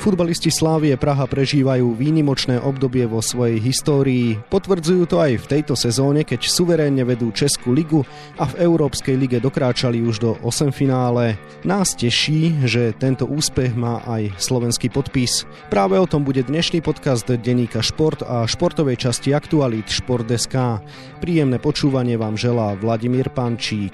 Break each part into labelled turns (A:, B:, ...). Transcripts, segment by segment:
A: Futbalisti Slávie Praha prežívajú výnimočné obdobie vo svojej histórii. Potvrdzujú to aj v tejto sezóne, keď suverénne vedú Českú ligu a v Európskej lige dokráčali už do 8 finále. Nás teší, že tento úspech má aj slovenský podpis. Práve o tom bude dnešný podcast denníka Šport a športovej časti Aktualit Šport.sk. Príjemné počúvanie vám želá Vladimír Pančík.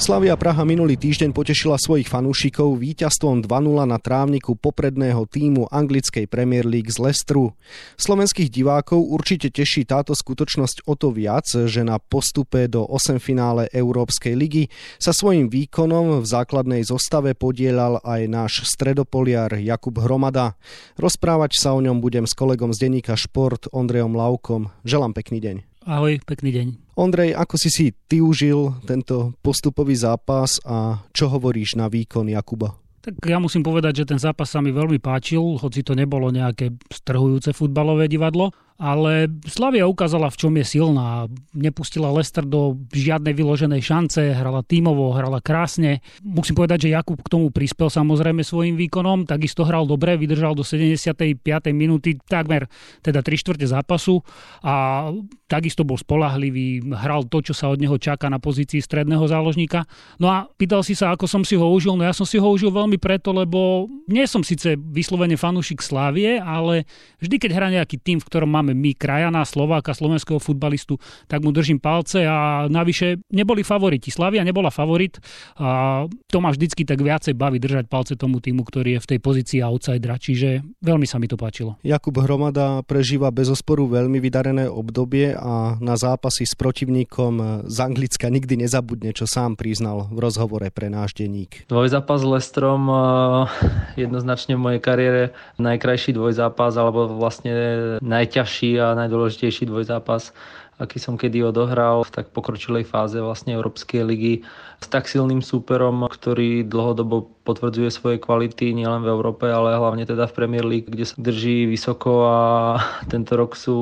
A: Slavia Praha minulý týždeň potešila svojich fanúšikov víťazstvom 2-0 na trávniku popredného týmu anglickej Premier League z Lestru. Slovenských divákov určite teší táto skutočnosť o to viac, že na postupe do 8 finále Európskej ligy sa svojím výkonom v základnej zostave podielal aj náš stredopoliar Jakub Hromada. Rozprávať sa o ňom budem s kolegom z denníka Šport Ondrejom Laukom. Želám pekný deň.
B: Ahoj, pekný deň.
A: Ondrej, ako si si ty užil tento postupový zápas a čo hovoríš na výkon Jakuba?
B: Tak ja musím povedať, že ten zápas sa mi veľmi páčil, hoci to nebolo nejaké strhujúce futbalové divadlo ale Slavia ukázala, v čom je silná. Nepustila Lester do žiadnej vyloženej šance, hrala tímovo, hrala krásne. Musím povedať, že Jakub k tomu prispel samozrejme svojim výkonom, takisto hral dobre, vydržal do 75. minúty takmer teda 3 štvrte zápasu a takisto bol spolahlivý, hral to, čo sa od neho čaká na pozícii stredného záložníka. No a pýtal si sa, ako som si ho užil. No ja som si ho užil veľmi preto, lebo nie som síce vyslovene fanúšik Slávie, ale vždy, keď hrá nejaký tým, v ktorom máme máme my krajana Slováka, slovenského futbalistu, tak mu držím palce a navyše neboli favoriti. Slavia nebola favorit a to ma vždycky tak viacej baví držať palce tomu týmu, ktorý je v tej pozícii outsidera, čiže veľmi sa mi to páčilo.
A: Jakub Hromada prežíva bez osporu veľmi vydarené obdobie a na zápasy s protivníkom z Anglicka nikdy nezabudne, čo sám priznal v rozhovore pre náš denník.
C: Dvojzápas s Lestrom eh, jednoznačne v mojej kariére najkrajší dvojzápas alebo vlastne najťažší najťažší a najdôležitejší dvojzápas, aký som kedy odohral v tak pokročilej fáze vlastne Európskej ligy s tak silným súperom, ktorý dlhodobo potvrdzuje svoje kvality nielen v Európe, ale hlavne teda v Premier League, kde sa drží vysoko a tento rok sú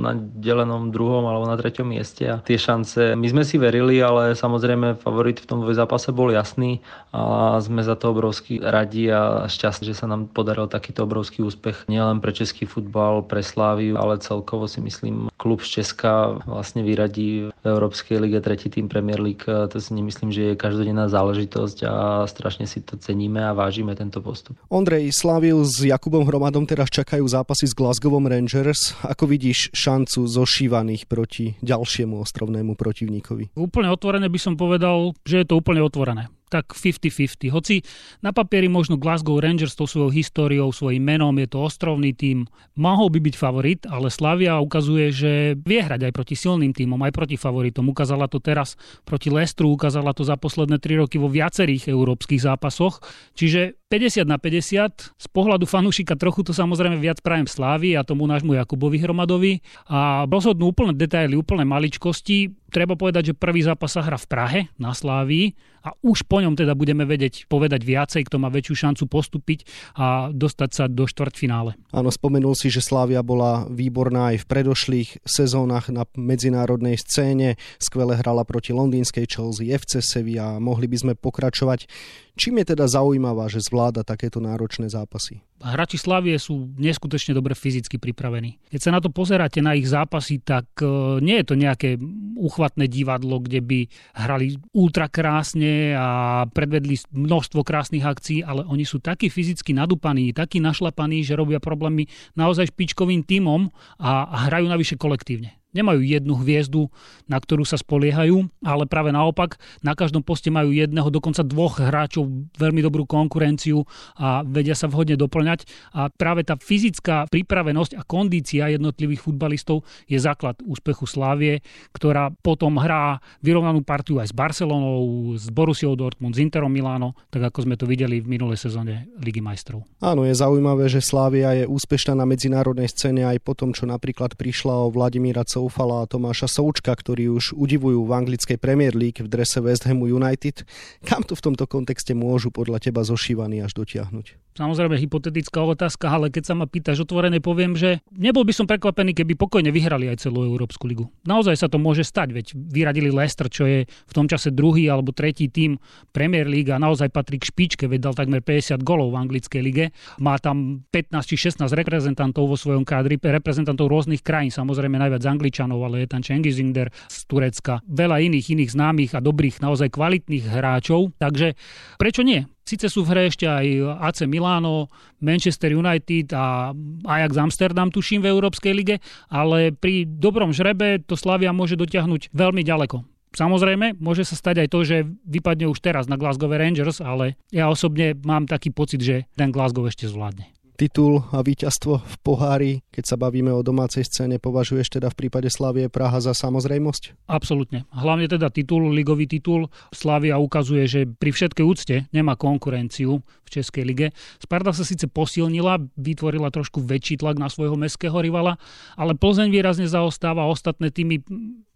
C: na delenom druhom alebo na treťom mieste a tie šance, my sme si verili, ale samozrejme favorit v tom zápase bol jasný a sme za to obrovský radi a šťastní, že sa nám podaril takýto obrovský úspech nielen pre český futbal, pre Sláviu, ale celkovo si myslím klub z Česka vlastne vyradí v Európskej lige tretí tým Premier League. To si nemyslím, že je každodenná záležitosť a strašne si to ceníme a vážime tento postup.
A: Ondrej Slavil s Jakubom Hromadom teraz čakajú zápasy s Glasgowom Rangers. Ako vidíš šancu zošívaných proti ďalšiemu ostrovnému protivníkovi?
B: Úplne otvorené by som povedal, že je to úplne otvorené tak 50-50. Hoci na papieri možno Glasgow Rangers tou svojou históriou, svojim menom, je to ostrovný tým, mohol by byť favorit, ale Slavia ukazuje, že vie hrať aj proti silným týmom, aj proti favoritom. Ukázala to teraz proti Lestru, ukázala to za posledné 3 roky vo viacerých európskych zápasoch. Čiže 50 na 50. Z pohľadu fanúšika trochu to samozrejme viac prajem Slávy a tomu nášmu Jakubovi Hromadovi. A rozhodnú úplne detaily, úplne maličkosti. Treba povedať, že prvý zápas sa hra v Prahe na Slávii a už po ňom teda budeme vedieť povedať viacej, kto má väčšiu šancu postúpiť a dostať sa do štvrtfinále.
A: Áno, spomenul si, že Slávia bola výborná aj v predošlých sezónach na medzinárodnej scéne. Skvele hrala proti londýnskej Chelsea, FC Sevilla mohli by sme pokračovať. Čím je teda zaujímavá, že zvláda takéto náročné zápasy?
B: Hráči Slavie sú neskutočne dobre fyzicky pripravení. Keď sa na to pozeráte na ich zápasy, tak e, nie je to nejaké uchvatné divadlo, kde by hrali ultra krásne a predvedli množstvo krásnych akcií, ale oni sú takí fyzicky nadúpaní, takí našlapaní, že robia problémy naozaj špičkovým tímom a hrajú navyše kolektívne. Nemajú jednu hviezdu, na ktorú sa spoliehajú, ale práve naopak, na každom poste majú jedného, dokonca dvoch hráčov, veľmi dobrú konkurenciu a vedia sa vhodne doplňať. A práve tá fyzická pripravenosť a kondícia jednotlivých futbalistov je základ úspechu Slávie, ktorá potom hrá vyrovnanú partiu aj s Barcelonou, s Borussiou Dortmund, s Interom Milano, tak ako sme to videli v minulej sezóne Ligy majstrov.
A: Áno, je zaujímavé, že Slávia je úspešná na medzinárodnej scéne aj po tom, čo napríklad prišla o Vladimíra Cov Soufala a Tomáša Součka, ktorí už udivujú v anglickej Premier League v drese West Hamu United. Kam to v tomto kontexte môžu podľa teba zošívaní až dotiahnuť?
B: Samozrejme hypotetická otázka, ale keď sa ma pýtaš otvorené, poviem, že nebol by som prekvapený, keby pokojne vyhrali aj celú Európsku ligu. Naozaj sa to môže stať, veď vyradili Leicester, čo je v tom čase druhý alebo tretí tým Premier League a naozaj patrí k špičke, veď dal takmer 50 golov v anglickej lige. Má tam 15 či 16 reprezentantov vo svojom kádri, reprezentantov rôznych krajín, samozrejme najviac Angličanov, ale je tam Cengizinder z Turecka, veľa iných iných známych a dobrých, naozaj kvalitných hráčov. Takže prečo nie? Sice sú v hre ešte aj AC Milano, Manchester United a Ajax Amsterdam, tuším, v Európskej lige, ale pri dobrom žrebe to Slavia môže dotiahnuť veľmi ďaleko. Samozrejme, môže sa stať aj to, že vypadne už teraz na Glasgow Rangers, ale ja osobne mám taký pocit, že ten Glasgow ešte zvládne
A: titul a víťazstvo v pohári, keď sa bavíme o domácej scéne, považuješ teda v prípade Slavie Praha za samozrejmosť?
B: Absolútne. Hlavne teda titul, ligový titul. Slavia ukazuje, že pri všetkej úcte nemá konkurenciu v Českej lige. Sparta sa síce posilnila, vytvorila trošku väčší tlak na svojho mestského rivala, ale Plzeň výrazne zaostáva, ostatné týmy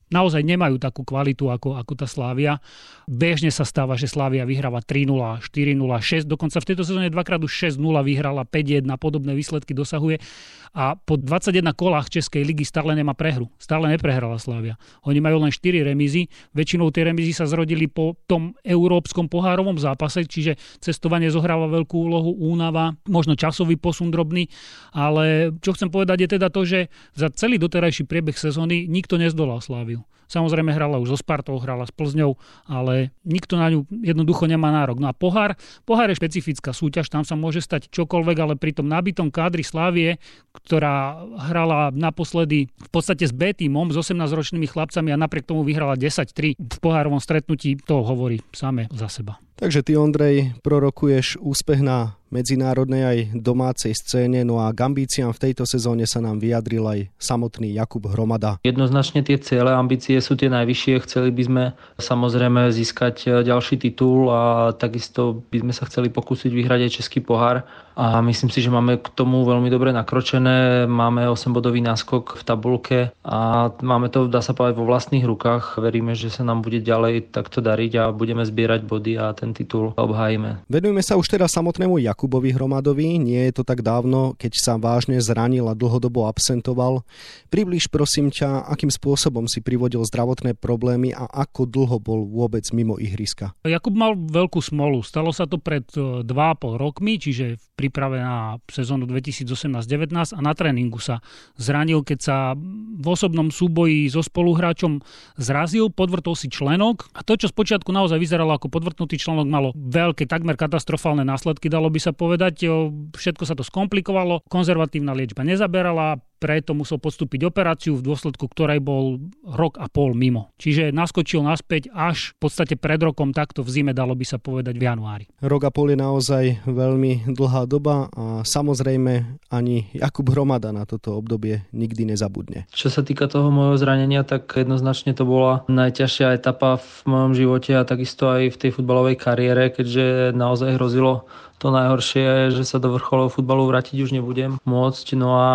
B: naozaj nemajú takú kvalitu ako, ako tá Slávia. Bežne sa stáva, že Slávia vyhráva 3-0, 4-0, 6, dokonca v tejto sezóne dvakrát už 6-0 vyhrala, 5-1, podobné výsledky dosahuje a po 21 kolách Českej ligy stále nemá prehru. Stále neprehrala Slávia. Oni majú len 4 remízy, väčšinou tie remízy sa zrodili po tom európskom pohárovom zápase, čiže cestovanie zohráva veľkú úlohu, únava, možno časový posun drobný, ale čo chcem povedať je teda to, že za celý doterajší priebeh sezóny nikto nezdolal Sláviu. you. Samozrejme hrala už so Spartou, hrala s Plzňou, ale nikto na ňu jednoducho nemá nárok. No a pohár, pohár je špecifická súťaž, tam sa môže stať čokoľvek, ale pri tom nabitom kádri Slávie, ktorá hrala naposledy v podstate s B týmom, s 18-ročnými chlapcami a napriek tomu vyhrala 10-3 v pohárovom stretnutí, to hovorí same za seba.
A: Takže ty, Ondrej, prorokuješ úspech na medzinárodnej aj domácej scéne, no a k ambíciám v tejto sezóne sa nám vyjadril aj samotný Jakub Hromada.
C: Jednoznačne tie ciele, ambície sú tie najvyššie. Chceli by sme samozrejme získať ďalší titul a takisto by sme sa chceli pokúsiť vyhrať aj Český pohár a myslím si, že máme k tomu veľmi dobre nakročené. Máme 8-bodový náskok v tabulke a máme to, dá sa povedať, vo vlastných rukách. Veríme, že sa nám bude ďalej takto dariť a budeme zbierať body a ten titul obhájime.
A: Venujeme sa už teda samotnému Jakubovi Hromadovi. Nie je to tak dávno, keď sa vážne zranil a dlhodobo absentoval. Približ prosím ťa, akým spôsobom si privodil zdravotné problémy a ako dlho bol vôbec mimo ihriska.
B: Jakub mal veľkú smolu. Stalo sa to pred 2,5 eh, rokmi, čiže v príprave na sezónu 2018-19 a na tréningu sa zranil, keď sa v osobnom súboji so spoluhráčom zrazil, podvrtol si členok a to, čo spočiatku naozaj vyzeralo ako podvrtnutý členok, malo veľké, takmer katastrofálne následky, dalo by sa povedať. Všetko sa to skomplikovalo, konzervatívna liečba nezaberala, preto musel podstúpiť operáciu, v dôsledku ktorej bol rok a pol mimo. Čiže naskočil naspäť až v podstate pred rokom takto v zime, dalo by sa povedať v januári.
A: Rok a pol je naozaj veľmi dlhá doba a samozrejme ani Jakub Hromada na toto obdobie nikdy nezabudne.
C: Čo sa týka toho môjho zranenia, tak jednoznačne to bola najťažšia etapa v mojom živote a takisto aj v tej futbalovej kariére, keďže naozaj hrozilo to najhoršie je, že sa do vrcholového futbalu vrátiť už nebudem môcť. No a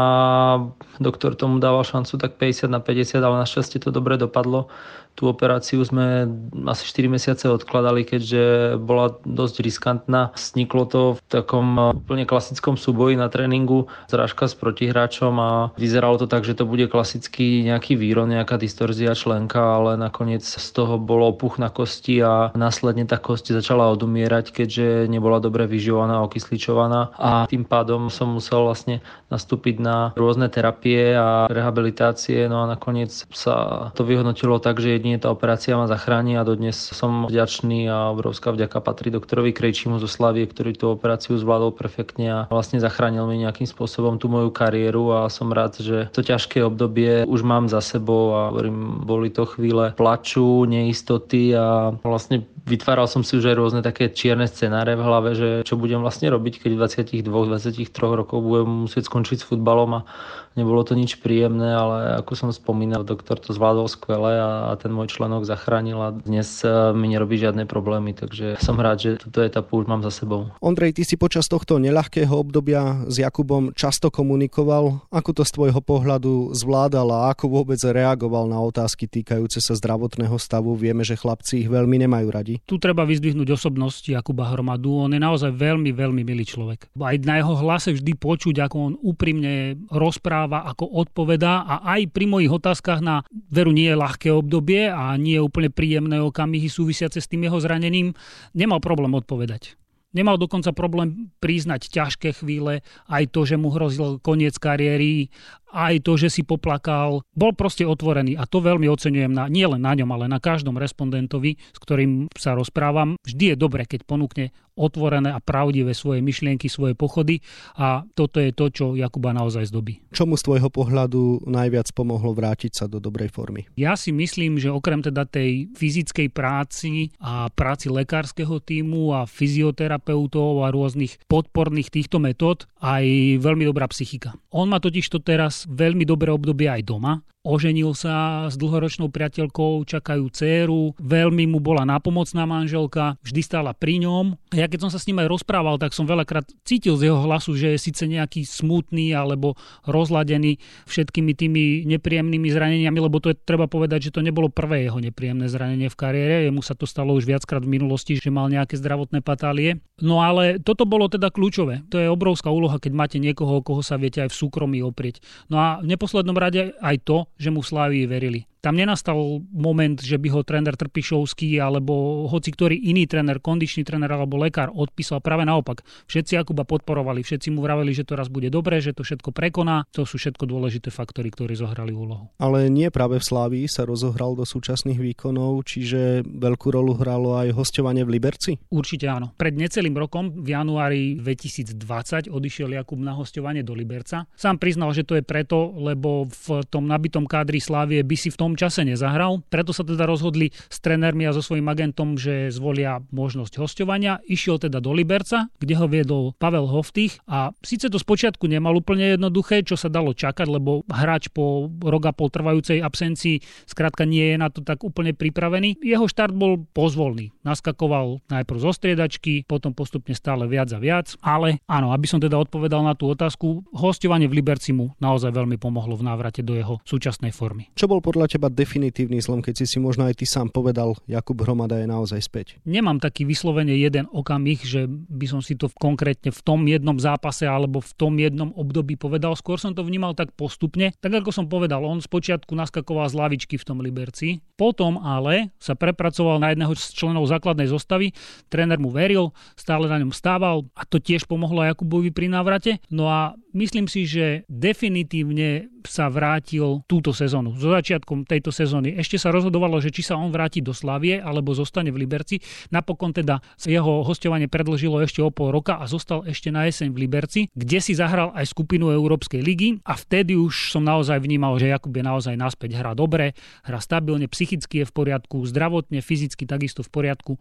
C: doktor tomu dával šancu tak 50 na 50, ale našťastie to dobre dopadlo. Tú operáciu sme asi 4 mesiace odkladali, keďže bola dosť riskantná. Sniklo to v takom úplne klasickom súboji na tréningu, zrážka s protihráčom a vyzeralo to tak, že to bude klasický nejaký výron, nejaká distorzia členka, ale nakoniec z toho bolo opuch na kosti a následne tá kosť začala odumierať, keďže nebola dobre vyživovaná, okysličovaná. A tým pádom som musel vlastne nastúpiť na rôzne terapie a rehabilitácie, no a nakoniec sa to vyhodnotilo tak, že jedine tá operácia ma zachráni a dodnes som vďačný a obrovská vďaka patrí doktorovi Krejčimu zo Slavie, ktorý tú operáciu zvládol perfektne a vlastne zachránil mi nejakým spôsobom tú moju kariéru a som rád, že to ťažké obdobie už mám za sebou a hovorím, boli to chvíle plaču, neistoty a vlastne vytváral som si už aj rôzne také čierne scenáre v hlave, že čo budem vlastne robiť, keď v 22-23 rokov budem musieť skončiť s futbalom a nebolo to nič príjemné, ale ako som spomínal, doktor to zvládol skvele a, a ten môj členok zachránil a dnes mi nerobí žiadne problémy, takže som rád, že túto etapu už mám za sebou.
A: Ondrej, ty si počas tohto neľahkého obdobia s Jakubom často komunikoval. Ako to z tvojho pohľadu zvládal a ako vôbec reagoval na otázky týkajúce sa zdravotného stavu? Vieme, že chlapci ich veľmi nemajú radi.
B: Tu treba vyzdvihnúť osobnosť Jakuba Hromadu. On je naozaj veľmi, veľmi milý človek. Aj na jeho hlase vždy počuť, ako on úprimne rozpráva, ako odpovedá a aj pri mojich otázkach na veru nie je ľahké obdobie a nie je úplne príjemné okamihy súvisiace s tým jeho zranením, nemal problém odpovedať. Nemal dokonca problém priznať ťažké chvíle, aj to, že mu hrozil koniec kariéry, aj to, že si poplakal. Bol proste otvorený a to veľmi oceňujem na, nie len na ňom, ale na každom respondentovi, s ktorým sa rozprávam. Vždy je dobre, keď ponúkne otvorené a pravdivé svoje myšlienky, svoje pochody a toto je to, čo Jakuba naozaj zdobí.
A: Čo mu z tvojho pohľadu najviac pomohlo vrátiť sa do dobrej formy?
B: Ja si myslím, že okrem teda tej fyzickej práci a práci lekárskeho týmu a fyzioterapeutov a rôznych podporných týchto metód aj veľmi dobrá psychika. On má totiž to teraz veľmi dobré obdobie aj doma Oženil sa s dlhoročnou priateľkou, čakajú dceru, veľmi mu bola nápomocná manželka, vždy stála pri ňom. Ja keď som sa s ním aj rozprával, tak som veľakrát cítil z jeho hlasu, že je síce nejaký smutný alebo rozladený všetkými tými nepríjemnými zraneniami, lebo to je treba povedať, že to nebolo prvé jeho nepríjemné zranenie v kariére, jemu sa to stalo už viackrát v minulosti, že mal nejaké zdravotné patálie. No ale toto bolo teda kľúčové. To je obrovská úloha, keď máte niekoho, koho sa viete aj v súkromí oprieť. No a v neposlednom rade aj to, že mu Slávii verili. Tam nenastal moment, že by ho tréner Trpišovský alebo hoci ktorý iný tréner, kondičný tréner alebo lekár odpísal. Práve naopak. Všetci Jakuba podporovali, všetci mu vraveli, že to raz bude dobré, že to všetko prekoná. To sú všetko dôležité faktory, ktorí zohrali úlohu.
A: Ale nie práve v Slávii sa rozohral do súčasných výkonov, čiže veľkú rolu hralo aj hostovanie v Liberci?
B: Určite áno. Pred necelým rokom, v januári 2020, odišiel Jakub na hostovanie do Liberca. Sám priznal, že to je preto, lebo v tom nabitom kádri Slávie by si v tom čase nezahral. Preto sa teda rozhodli s trénermi a so svojím agentom, že zvolia možnosť hostovania. Išiel teda do Liberca, kde ho viedol Pavel Hoftých a síce to spočiatku nemal úplne jednoduché, čo sa dalo čakať, lebo hráč po rok a pol trvajúcej absencii skrátka nie je na to tak úplne pripravený. Jeho štart bol pozvolný. Naskakoval najprv zo striedačky, potom postupne stále viac a viac, ale áno, aby som teda odpovedal na tú otázku, hostovanie v Liberci mu naozaj veľmi pomohlo v návrate do jeho súčasnej formy.
A: Čo bol podľa teba definitívny zlom, keď si si možno aj ty sám povedal, Jakub Hromada je naozaj späť?
B: Nemám taký vyslovene jeden okamih, že by som si to konkrétne v tom jednom zápase alebo v tom jednom období povedal. Skôr som to vnímal tak postupne. Tak ako som povedal, on spočiatku naskakoval z lavičky v tom Liberci, potom ale sa prepracoval na jedného z členov základnej zostavy, tréner mu veril, stále na ňom stával a to tiež pomohlo Jakubovi pri návrate. No a myslím si, že definitívne sa vrátil túto sezónu. So začiatkom tejto sezóny ešte sa rozhodovalo, že či sa on vráti do Slavie alebo zostane v Liberci. Napokon teda jeho hostovanie predlžilo ešte o pol roka a zostal ešte na jeseň v Liberci, kde si zahral aj skupinu Európskej ligy a vtedy už som naozaj vnímal, že Jakub je naozaj naspäť hrá dobre, hrá stabilne, psychicky je v poriadku, zdravotne, fyzicky takisto v poriadku.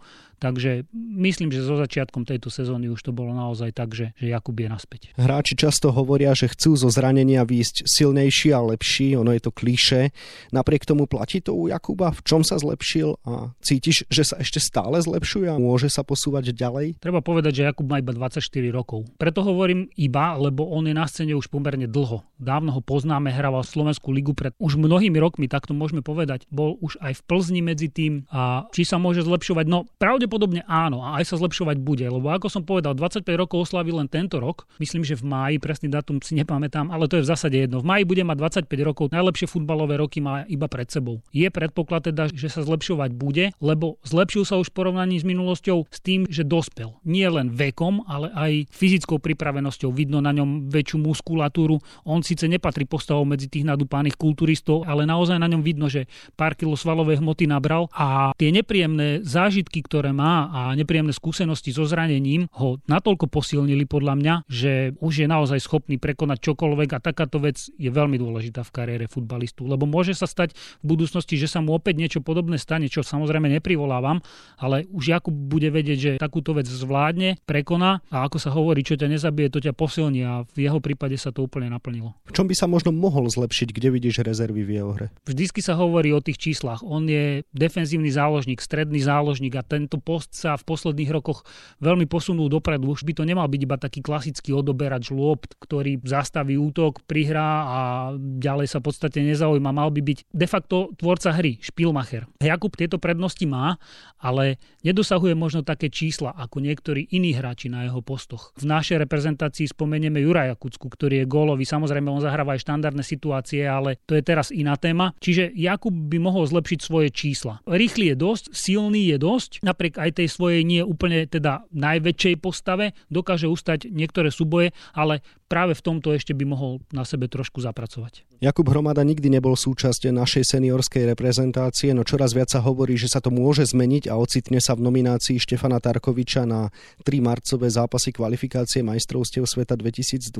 B: Takže myslím, že so začiatkom tejto sezóny už to bolo naozaj tak, že, že Jakub je naspäť.
A: Hráči často hovoria, že chcú zo zranenia výjsť silnej silnejší a lepší, ono je to klíše. Napriek tomu platí to u Jakuba, v čom sa zlepšil a cítiš, že sa ešte stále zlepšuje a môže sa posúvať ďalej?
B: Treba povedať, že Jakub má iba 24 rokov. Preto hovorím iba, lebo on je na scéne už pomerne dlho. Dávno ho poznáme, hrával Slovenskú ligu pred už mnohými rokmi, tak to môžeme povedať. Bol už aj v Plzni medzi tým a či sa môže zlepšovať? No pravdepodobne áno a aj sa zlepšovať bude, lebo ako som povedal, 25 rokov oslaví len tento rok. Myslím, že v máji, presný datum si nepamätám, ale to je v zásade jedno. V bude bude mať 25 rokov, najlepšie futbalové roky má iba pred sebou. Je predpoklad teda, že sa zlepšovať bude, lebo zlepšil sa už v porovnaní s minulosťou s tým, že dospel. Nie len vekom, ale aj fyzickou pripravenosťou. Vidno na ňom väčšiu muskulatúru. On síce nepatrí postavou medzi tých nadúpaných kulturistov, ale naozaj na ňom vidno, že pár kilo svalovej hmoty nabral a tie nepríjemné zážitky, ktoré má a nepríjemné skúsenosti so zranením ho natoľko posilnili podľa mňa, že už je naozaj schopný schopný prekonať čokoľvek a takáto vec je veľmi dôležitá v kariére futbalistu, lebo môže sa stať v budúcnosti, že sa mu opäť niečo podobné stane, čo samozrejme neprivolávam, ale už Jakub bude vedieť, že takúto vec zvládne, prekoná a ako sa hovorí, čo ťa nezabije, to ťa posilní a v jeho prípade sa to úplne naplnilo.
A: V čom by sa možno mohol zlepšiť, kde vidíš rezervy v jeho hre?
B: Vždycky sa hovorí o tých číslach. On je defenzívny záložník, stredný záložník a tento post sa v posledných rokoch veľmi posunul dopredu. Už by to nemal byť iba taký klasický odoberač lôb, ktorý zastaví útok, prihrá a ďalej sa v podstate nezaujíma. Mal by byť de facto tvorca hry, špilmacher. Jakub tieto prednosti má, ale nedosahuje možno také čísla ako niektorí iní hráči na jeho postoch. V našej reprezentácii spomenieme Juraja Kucku, ktorý je gólový. Samozrejme, on zahráva aj štandardné situácie, ale to je teraz iná téma. Čiže Jakub by mohol zlepšiť svoje čísla. Rýchly je dosť, silný je dosť, napriek aj tej svojej nie úplne teda najväčšej postave, dokáže ustať niektoré súboje, ale práve v tomto ešte by mohol na sebe trošku zapracovať.
A: Jakub Hromada nikdy nebol súčasť našej seniorskej reprezentácie, no čoraz viac sa hovorí, že sa to môže zmeniť a ocitne sa v nominácii Štefana Tarkoviča na 3 marcové zápasy kvalifikácie majstrovstiev sveta 2022.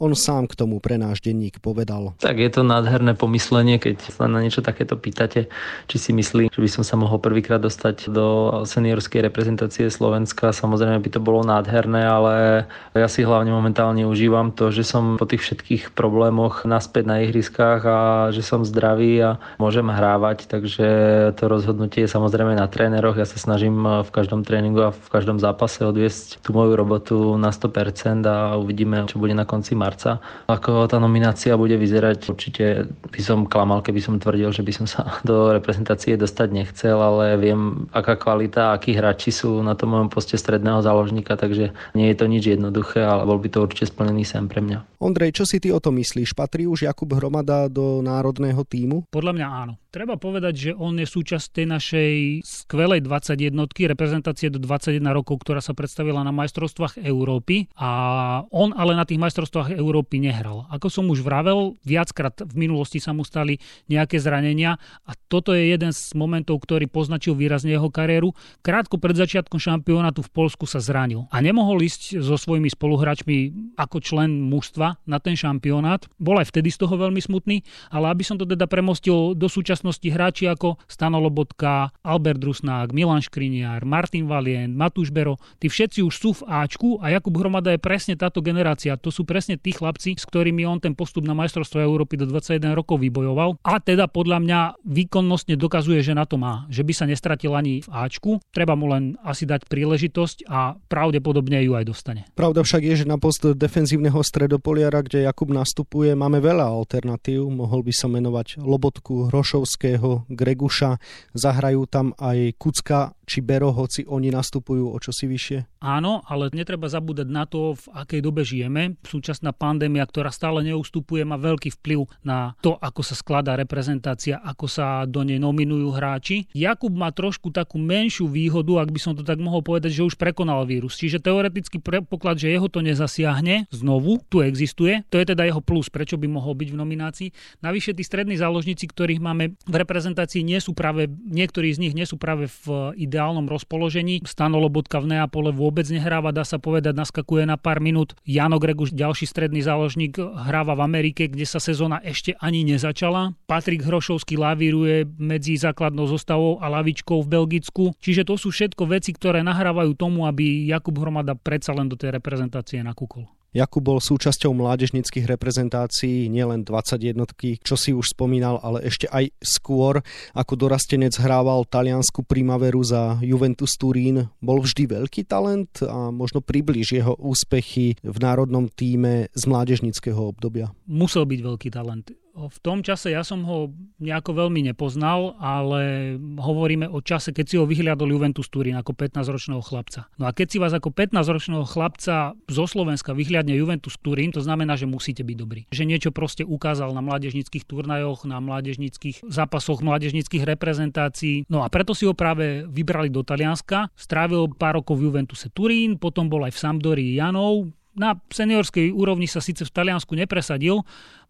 A: On sám k tomu pre náš denník povedal.
C: Tak je to nádherné pomyslenie, keď sa na niečo takéto pýtate, či si myslí, že by som sa mohol prvýkrát dostať do seniorskej reprezentácie Slovenska. Samozrejme by to bolo nádherné, ale ja si hlavne momentálne momentálne užívam to, že som po tých všetkých problémoch naspäť na ihriskách a že som zdravý a môžem hrávať, takže to rozhodnutie je samozrejme na tréneroch. Ja sa snažím v každom tréningu a v každom zápase odviesť tú moju robotu na 100% a uvidíme, čo bude na konci marca. Ako tá nominácia bude vyzerať, určite by som klamal, keby som tvrdil, že by som sa do reprezentácie dostať nechcel, ale viem, aká kvalita, akí hráči sú na tom mojom poste stredného záložníka, takže nie je to nič jednoduché, ale bol by to určite určite splnený sen pre mňa.
A: Ondrej, čo si ty o to myslíš? Patrí už Jakub Hromada do národného týmu?
B: Podľa mňa áno. Treba povedať, že on je súčasť tej našej skvelej 21 reprezentácie do 21 rokov, ktorá sa predstavila na majstrovstvách Európy a on ale na tých majstrovstvách Európy nehral. Ako som už vravel, viackrát v minulosti sa mu stali nejaké zranenia a toto je jeden z momentov, ktorý poznačil výrazne jeho kariéru. Krátko pred začiatkom šampionátu v Polsku sa zranil a nemohol ísť so svojimi spoluhráčmi ako člen mužstva na ten šampionát. Bol aj vtedy z toho veľmi smutný, ale aby som to teda premostil do súčasnosti súčasnosti hráči ako Stano Lobotka, Albert Rusnák, Milan Škriniar, Martin Valien, Matúš Bero, tí všetci už sú v Ačku a Jakub Hromada je presne táto generácia. To sú presne tí chlapci, s ktorými on ten postup na majstrovstvo Európy do 21 rokov vybojoval. A teda podľa mňa výkonnostne dokazuje, že na to má, že by sa nestratil ani v Ačku. Treba mu len asi dať príležitosť a pravdepodobne ju aj dostane.
A: Pravda však je, že na post defenzívneho stredopoliara, kde Jakub nastupuje, máme veľa alternatív. Mohol by sa menovať Lobotku, Hrošov, Liptovského, Greguša, zahrajú tam aj Kucka či Bero, hoci oni nastupujú o čosi vyššie?
B: Áno, ale netreba zabúdať na to, v akej dobe žijeme. Súčasná pandémia, ktorá stále neustupuje, má veľký vplyv na to, ako sa skladá reprezentácia, ako sa do nej nominujú hráči. Jakub má trošku takú menšiu výhodu, ak by som to tak mohol povedať, že už prekonal vírus. Čiže teoretický predpoklad, že jeho to nezasiahne znovu, tu existuje. To je teda jeho plus, prečo by mohol byť v nominácii. Navyše tí strední záložníci, ktorých máme v reprezentácii nie sú práve, niektorí z nich nie sú práve v ideálnom rozpoložení. Stano Lobotka v Neapole vôbec nehráva, dá sa povedať, naskakuje na pár minút. Jano Greguš, ďalší stredný záložník, hráva v Amerike, kde sa sezóna ešte ani nezačala. Patrik Hrošovský lavíruje medzi základnou zostavou a lavičkou v Belgicku. Čiže to sú všetko veci, ktoré nahrávajú tomu, aby Jakub Hromada predsa len do tej reprezentácie nakúkol.
A: Jakub bol súčasťou mládežnických reprezentácií, nielen 21, čo si už spomínal, ale ešte aj skôr. Ako dorastenec hrával taliansku primaveru za Juventus Turín. Bol vždy veľký talent a možno približ jeho úspechy v národnom týme z mládežnického obdobia.
B: Musel byť veľký talent v tom čase ja som ho nejako veľmi nepoznal, ale hovoríme o čase, keď si ho vyhliadol Juventus Turín ako 15-ročného chlapca. No a keď si vás ako 15-ročného chlapca zo Slovenska vyhliadne Juventus Turín, to znamená, že musíte byť dobrý. Že niečo proste ukázal na mládežnických turnajoch, na mládežnických zápasoch, mládežnických reprezentácií. No a preto si ho práve vybrali do Talianska. Strávil pár rokov v Juventuse Turín, potom bol aj v Sampdorii Janov, na seniorskej úrovni sa síce v Taliansku nepresadil,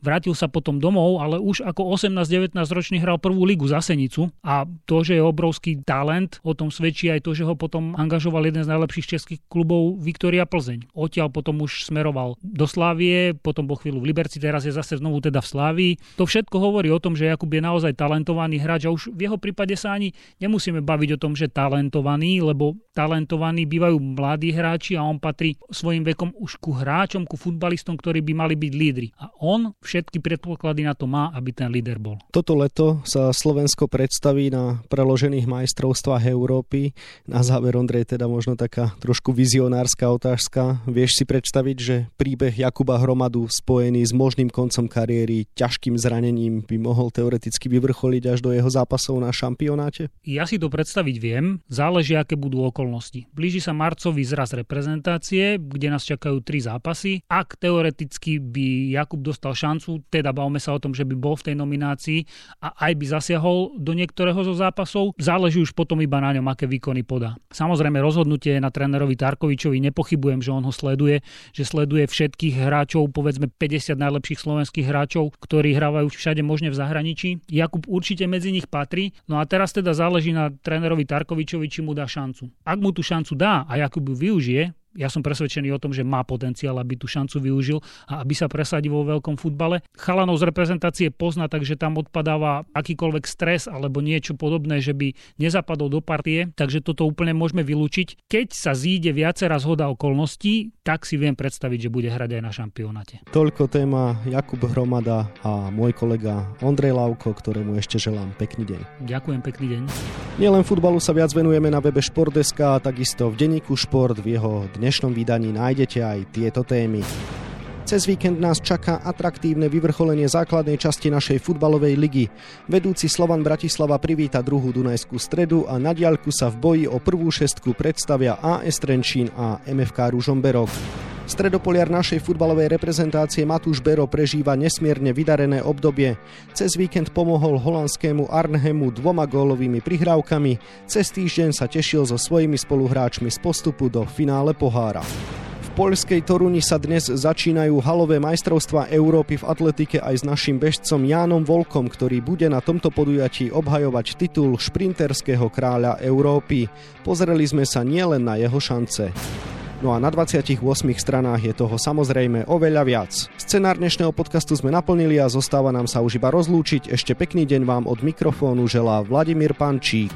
B: vrátil sa potom domov, ale už ako 18-19 ročný hral prvú ligu za Senicu a to, že je obrovský talent, o tom svedčí aj to, že ho potom angažoval jeden z najlepších českých klubov Viktoria Plzeň. Odtiaľ potom už smeroval do Slávie, potom bol chvíľu v Liberci, teraz je zase znovu teda v Slávii. To všetko hovorí o tom, že Jakub je naozaj talentovaný hráč a už v jeho prípade sa ani nemusíme baviť o tom, že talentovaný, lebo talentovaní bývajú mladí hráči a on patrí svojim vekom už ku hráčom, ku futbalistom, ktorí by mali byť lídri. A on všetky predpoklady na to má, aby ten líder bol.
A: Toto leto sa Slovensko predstaví na preložených majstrovstvách Európy. Na záver, Ondrej, teda možno taká trošku vizionárska otázka. Vieš si predstaviť, že príbeh Jakuba Hromadu spojený s možným koncom kariéry, ťažkým zranením by mohol teoreticky vyvrcholiť až do jeho zápasov na šampionáte?
B: Ja si to predstaviť viem. Záleží, aké budú okolo okolností. Blíži sa marcový zraz reprezentácie, kde nás čakajú tri zápasy. Ak teoreticky by Jakub dostal šancu, teda bavme sa o tom, že by bol v tej nominácii a aj by zasiahol do niektorého zo zápasov, záleží už potom iba na ňom, aké výkony podá. Samozrejme rozhodnutie na trénerovi Tarkovičovi, nepochybujem, že on ho sleduje, že sleduje všetkých hráčov, povedzme 50 najlepších slovenských hráčov, ktorí hrávajú všade možne v zahraničí. Jakub určite medzi nich patrí. No a teraz teda záleží na trénerovi Tarkovičovi, či mu dá šancu ak mu tú šancu dá a Jakub ju využije, ja som presvedčený o tom, že má potenciál, aby tú šancu využil a aby sa presadil vo veľkom futbale. Chalanov z reprezentácie pozná, takže tam odpadáva akýkoľvek stres alebo niečo podobné, že by nezapadol do partie, takže toto úplne môžeme vylúčiť. Keď sa zíde viacera zhoda okolností, tak si viem predstaviť, že bude hrať aj na šampionáte.
A: Toľko téma Jakub Hromada a môj kolega Ondrej Lauko, ktorému ešte želám pekný deň.
B: Ďakujem, pekný deň.
A: Nielen futbalu sa viac venujeme na webe Športdeska takisto v denníku Šport v jeho dnešnom vydaní nájdete aj tieto témy. Cez víkend nás čaká atraktívne vyvrcholenie základnej časti našej futbalovej ligy. Vedúci Slovan Bratislava privíta druhú Dunajskú stredu a na diaľku sa v boji o prvú šestku predstavia AS Trenčín a MFK Ružomberok. Stredopoliar našej futbalovej reprezentácie Matúš Bero prežíva nesmierne vydarené obdobie. Cez víkend pomohol holandskému Arnhemu dvoma gólovými prihrávkami, cez týždeň sa tešil so svojimi spoluhráčmi z postupu do finále pohára. Poľskej Toruni sa dnes začínajú halové majstrovstvá Európy v atletike aj s našim bežcom Jánom Volkom, ktorý bude na tomto podujatí obhajovať titul šprinterského kráľa Európy. Pozreli sme sa nielen na jeho šance. No a na 28 stranách je toho samozrejme oveľa viac. Scenár dnešného podcastu sme naplnili a zostáva nám sa už iba rozlúčiť. Ešte pekný deň vám od mikrofónu želá Vladimír Pančík.